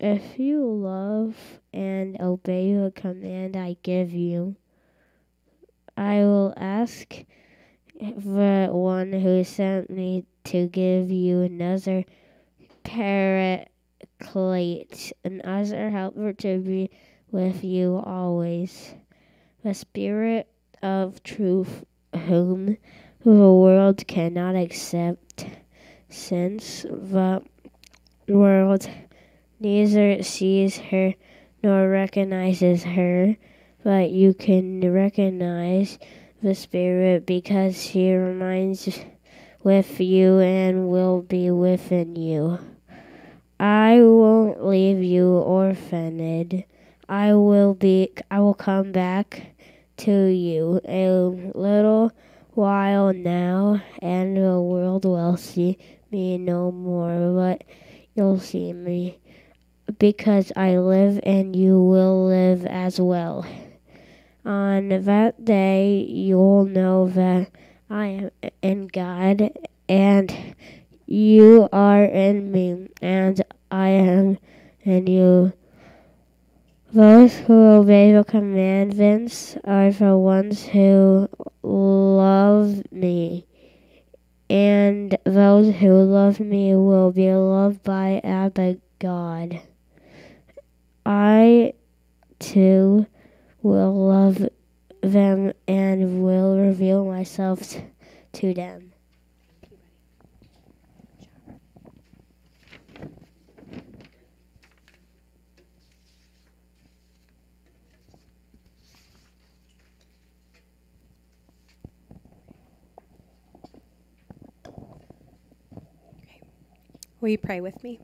if you love and obey the command I give you, I will ask the one who sent me to give you another paraclete, another helper to be with you always, the Spirit of truth, whom the world cannot accept, since the world neither sees her nor recognizes her, but you can recognize the Spirit because He remains with you and will be within you. I won't leave you orphaned. I will be I will come back to you a little while now and the world will see me no more, but you'll see me because I live and you will live as well. On that day, you'll know that I am in God and you are in me, and I am in you. Those who obey the commandments are the ones who love me, and those who love me will be loved by Abba God. I too will love them and will reveal myself to them. Will you pray with me?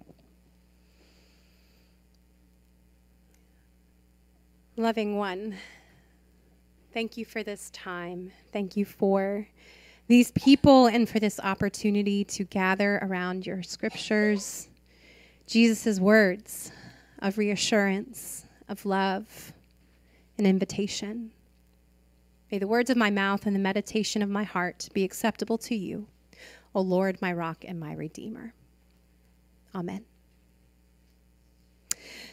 Loving one, thank you for this time. Thank you for these people and for this opportunity to gather around your scriptures, Jesus' words of reassurance, of love, and invitation. May the words of my mouth and the meditation of my heart be acceptable to you, O Lord, my rock and my redeemer. Amen.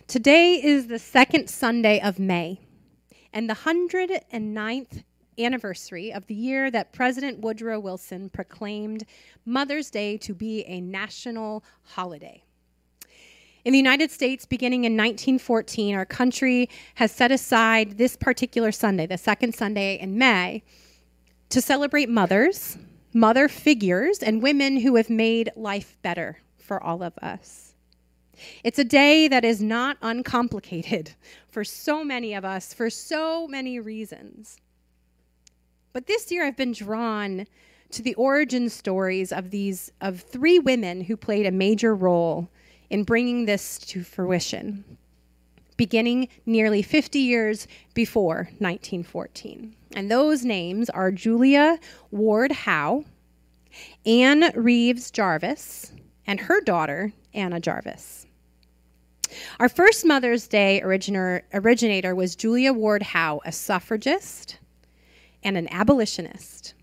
Today is the second Sunday of May and the 109th anniversary of the year that President Woodrow Wilson proclaimed Mother's Day to be a national holiday. In the United States, beginning in 1914, our country has set aside this particular Sunday, the second Sunday in May, to celebrate mothers, mother figures, and women who have made life better for all of us. It's a day that is not uncomplicated for so many of us for so many reasons. But this year I've been drawn to the origin stories of these of three women who played a major role in bringing this to fruition, beginning nearly 50 years before 1914. And those names are Julia Ward Howe, Ann Reeves Jarvis, and her daughter, Anna Jarvis. Our first Mother's Day originator, originator was Julia Ward Howe, a suffragist and an abolitionist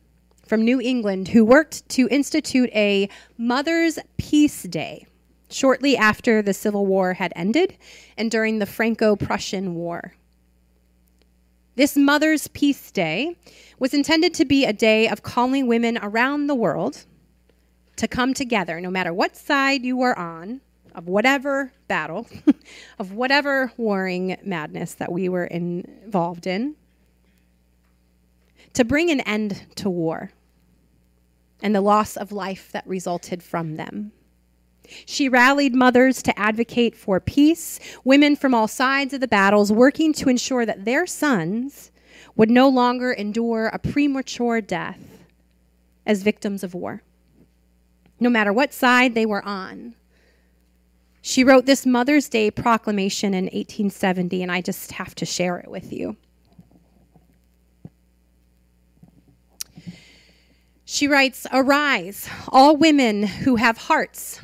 from New England who worked to institute a Mother's Peace Day shortly after the Civil War had ended and during the Franco Prussian War. This Mother's Peace Day was intended to be a day of calling women around the world to come together, no matter what side you were on, of whatever battle, of whatever warring madness that we were involved in, to bring an end to war and the loss of life that resulted from them. She rallied mothers to advocate for peace, women from all sides of the battles working to ensure that their sons would no longer endure a premature death as victims of war no matter what side they were on. She wrote this Mother's Day proclamation in 1870, and I just have to share it with you. She writes Arise, all women who have hearts,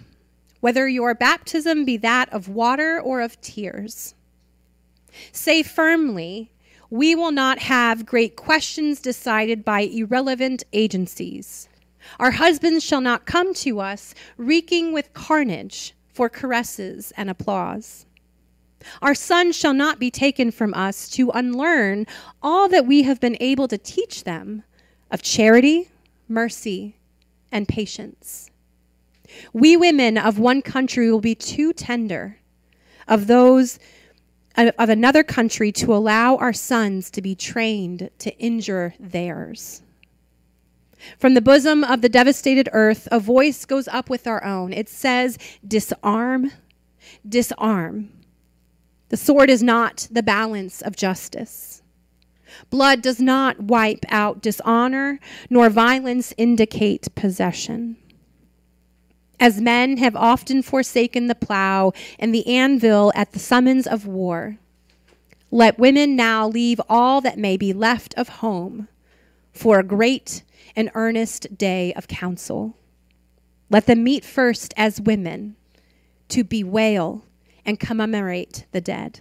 whether your baptism be that of water or of tears. Say firmly, we will not have great questions decided by irrelevant agencies our husbands shall not come to us reeking with carnage for caresses and applause. Our sons shall not be taken from us to unlearn all that we have been able to teach them of charity, mercy, and patience. We women of one country will be too tender of those of another country to allow our sons to be trained to injure theirs. From the bosom of the devastated earth, a voice goes up with our own. It says, Disarm, disarm. The sword is not the balance of justice. Blood does not wipe out dishonor, nor violence indicate possession. As men have often forsaken the plow and the anvil at the summons of war, let women now leave all that may be left of home for a great and earnest day of council. Let them meet first as women to bewail and commemorate the dead.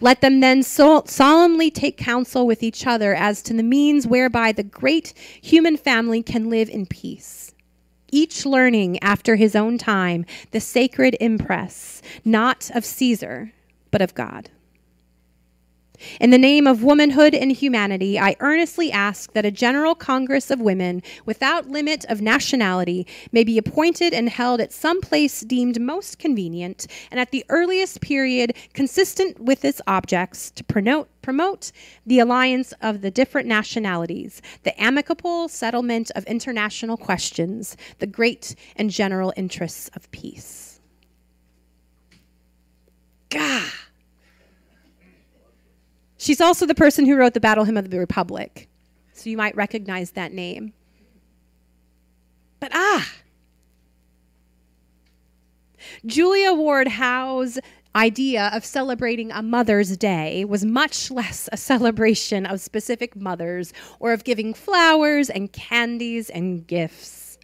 Let them then sol- solemnly take counsel with each other as to the means whereby the great human family can live in peace, each learning after his own time the sacred impress, not of Caesar, but of God. In the name of womanhood and humanity, I earnestly ask that a General Congress of Women, without limit of nationality, may be appointed and held at some place deemed most convenient and at the earliest period consistent with its objects to promote, promote the alliance of the different nationalities, the amicable settlement of international questions, the great and general interests of peace. God. She's also the person who wrote the Battle Hymn of the Republic. So you might recognize that name. But ah, Julia Ward Howe's idea of celebrating a Mother's Day was much less a celebration of specific mothers or of giving flowers and candies and gifts,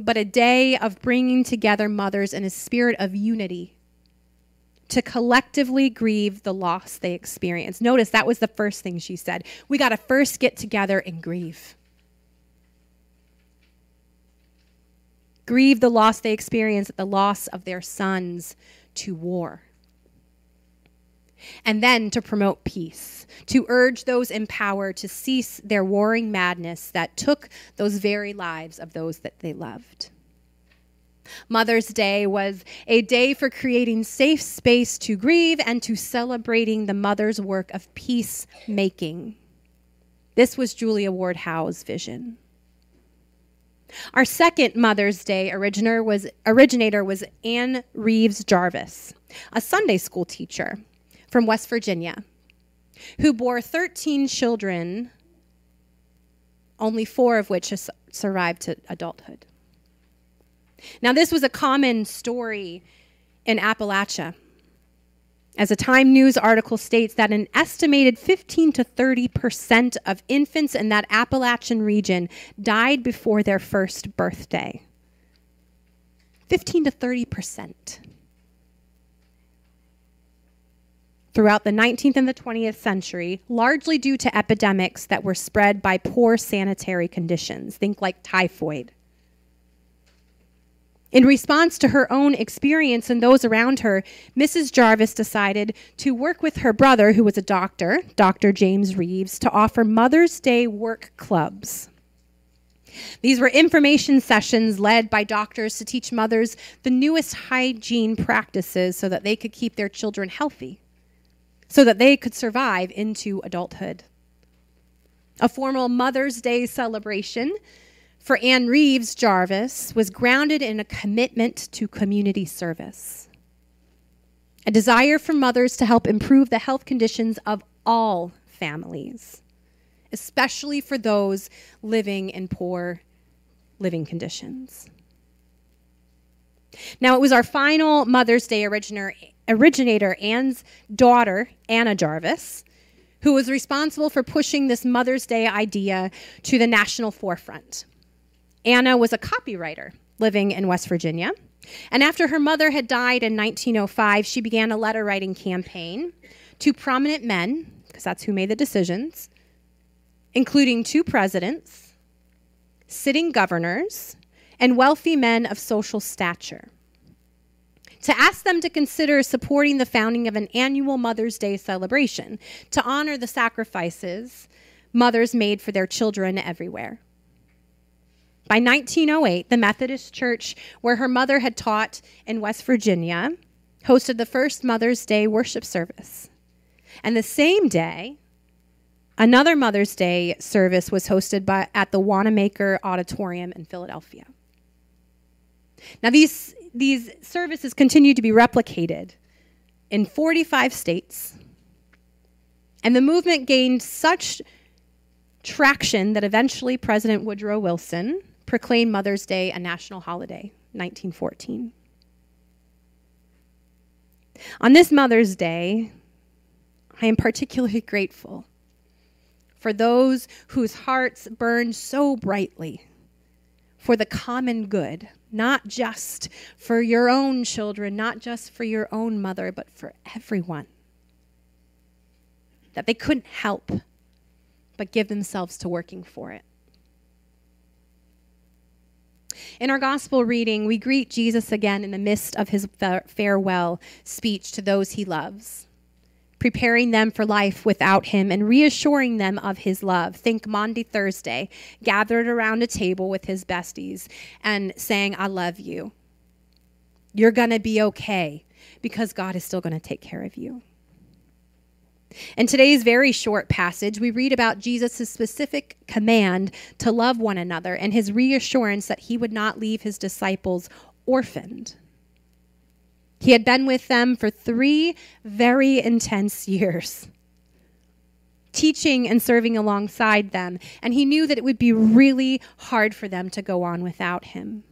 but a day of bringing together mothers in a spirit of unity to collectively grieve the loss they experience. Notice that was the first thing she said. We got to first get together and grieve. Grieve the loss they experience at the loss of their sons to war. And then to promote peace, to urge those in power to cease their warring madness that took those very lives of those that they loved. Mother's Day was a day for creating safe space to grieve and to celebrating the mother's work of peacemaking. This was Julia Ward Howe's vision. Our second Mother's Day originator was, originator was Ann Reeves Jarvis, a Sunday school teacher from West Virginia, who bore 13 children, only four of which survived to adulthood. Now, this was a common story in Appalachia. As a Time News article states that an estimated 15 to 30 percent of infants in that Appalachian region died before their first birthday. 15 to 30 percent. Throughout the 19th and the 20th century, largely due to epidemics that were spread by poor sanitary conditions, think like typhoid. In response to her own experience and those around her, Mrs. Jarvis decided to work with her brother, who was a doctor, Dr. James Reeves, to offer Mother's Day work clubs. These were information sessions led by doctors to teach mothers the newest hygiene practices so that they could keep their children healthy, so that they could survive into adulthood. A formal Mother's Day celebration for Ann Reeves Jarvis was grounded in a commitment to community service, a desire for mothers to help improve the health conditions of all families, especially for those living in poor living conditions. Now, it was our final Mother's Day originator, originator Ann's daughter, Anna Jarvis, who was responsible for pushing this Mother's Day idea to the national forefront. Anna was a copywriter living in West Virginia. And after her mother had died in 1905, she began a letter writing campaign to prominent men, because that's who made the decisions, including two presidents, sitting governors, and wealthy men of social stature, to ask them to consider supporting the founding of an annual Mother's Day celebration to honor the sacrifices mothers made for their children everywhere. By 1908, the Methodist Church, where her mother had taught in West Virginia, hosted the first Mother's Day worship service. And the same day, another Mother's Day service was hosted by, at the Wanamaker Auditorium in Philadelphia. Now, these, these services continue to be replicated in 45 states, and the movement gained such traction that eventually President Woodrow Wilson proclaimed Mother's Day a national holiday, 1914. On this Mother's Day, I am particularly grateful for those whose hearts burn so brightly for the common good, not just for your own children, not just for your own mother, but for everyone. That they couldn't help but give themselves to working for it. In our gospel reading, we greet Jesus again in the midst of his farewell speech to those he loves, preparing them for life without him and reassuring them of his love. Think Maundy Thursday, gathered around a table with his besties and saying, I love you. You're going to be okay because God is still going to take care of you. In today's very short passage, we read about Jesus' specific command to love one another and his reassurance that he would not leave his disciples orphaned. He had been with them for three very intense years, teaching and serving alongside them, and he knew that it would be really hard for them to go on without him.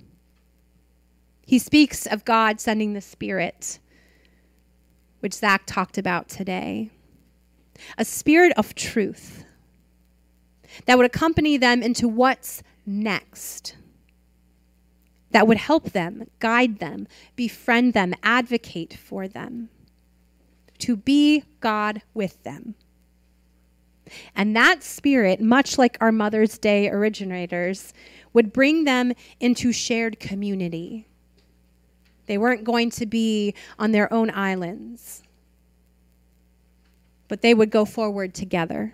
He speaks of God sending the Spirit, which Zach talked about today a spirit of truth that would accompany them into what's next, that would help them, guide them, befriend them, advocate for them, to be God with them. And that spirit, much like our Mother's Day originators, would bring them into shared community. They weren't going to be on their own islands but they would go forward together.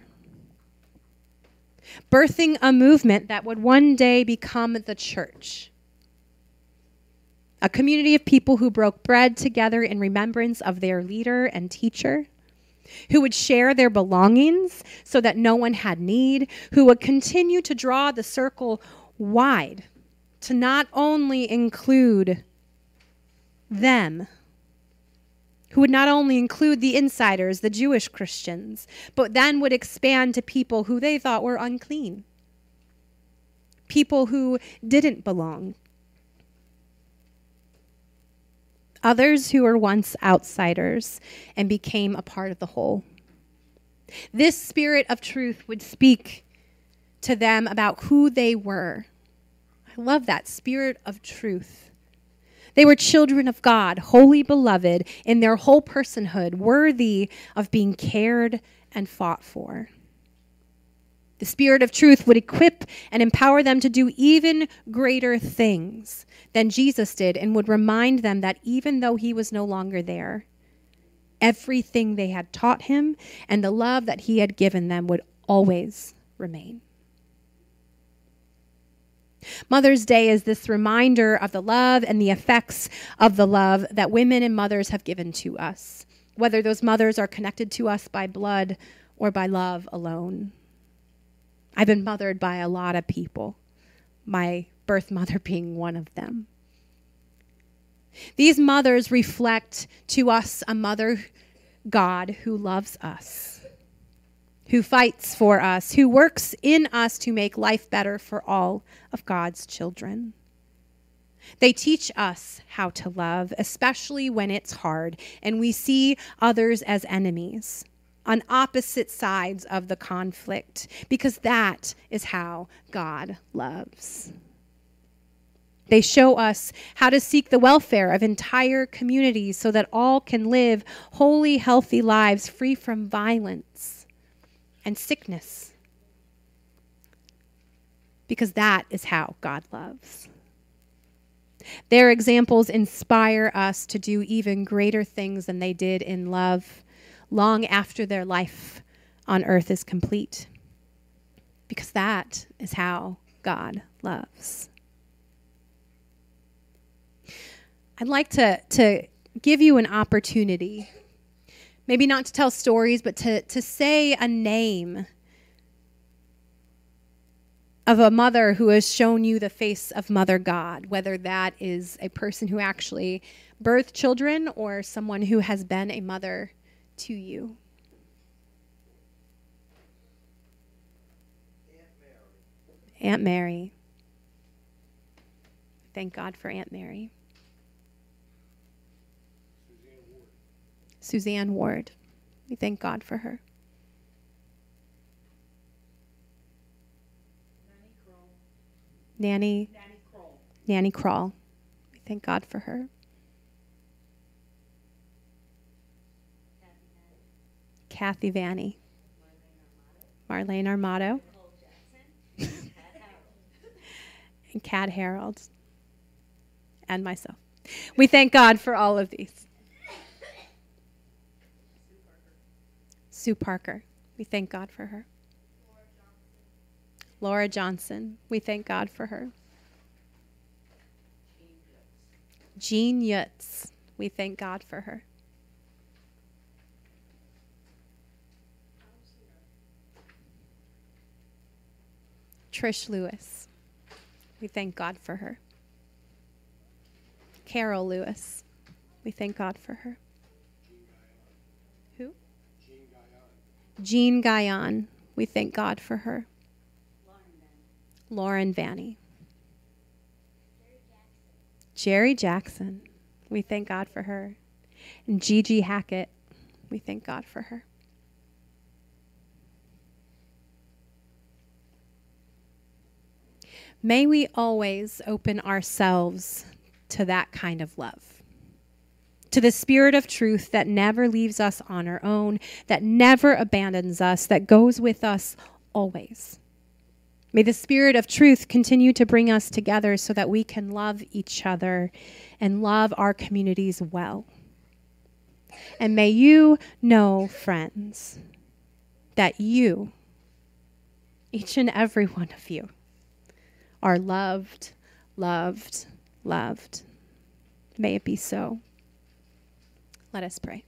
Birthing a movement that would one day become the church. A community of people who broke bread together in remembrance of their leader and teacher, who would share their belongings so that no one had need, who would continue to draw the circle wide to not only include them who would not only include the insiders, the Jewish Christians, but then would expand to people who they thought were unclean, people who didn't belong, others who were once outsiders and became a part of the whole. This spirit of truth would speak to them about who they were. I love that spirit of truth they were children of God, wholly beloved in their whole personhood, worthy of being cared and fought for. The Spirit of truth would equip and empower them to do even greater things than Jesus did and would remind them that even though he was no longer there, everything they had taught him and the love that he had given them would always remain. Mother's Day is this reminder of the love and the effects of the love that women and mothers have given to us, whether those mothers are connected to us by blood or by love alone. I've been mothered by a lot of people, my birth mother being one of them. These mothers reflect to us a mother God who loves us who fights for us, who works in us to make life better for all of God's children. They teach us how to love, especially when it's hard and we see others as enemies on opposite sides of the conflict, because that is how God loves. They show us how to seek the welfare of entire communities so that all can live holy, healthy lives free from violence and sickness. Because that is how God loves. Their examples inspire us to do even greater things than they did in love long after their life on earth is complete. Because that is how God loves. I'd like to, to give you an opportunity, maybe not to tell stories, but to, to say a name of a mother who has shown you the face of Mother God, whether that is a person who actually birthed children or someone who has been a mother to you. Aunt Mary. Thank God for Aunt Mary. Suzanne Ward. We thank God for her. Nanny. Nanny Crawl. Nanny Crawl. We thank God for her. Kathy Vanny. Marlene Armato. and Cat Harold. And myself. We thank God for all of these. Sue Parker. We thank God for her. Laura Johnson. We thank God for her. Jean Yutz. We thank God for her. Trish Lewis. We thank God for her. Carol Lewis. We thank God for her. Jean Guyon. We thank God for her. Lauren Vanny. Jerry Jackson. We thank God for her. And Gigi Hackett. We thank God for her. May we always open ourselves to that kind of love, to the spirit of truth that never leaves us on our own, that never abandons us, that goes with us always. May the Spirit of truth continue to bring us together so that we can love each other and love our communities well. And may you know, friends, that you, each and every one of you, are loved, loved, loved. May it be so. Let us pray.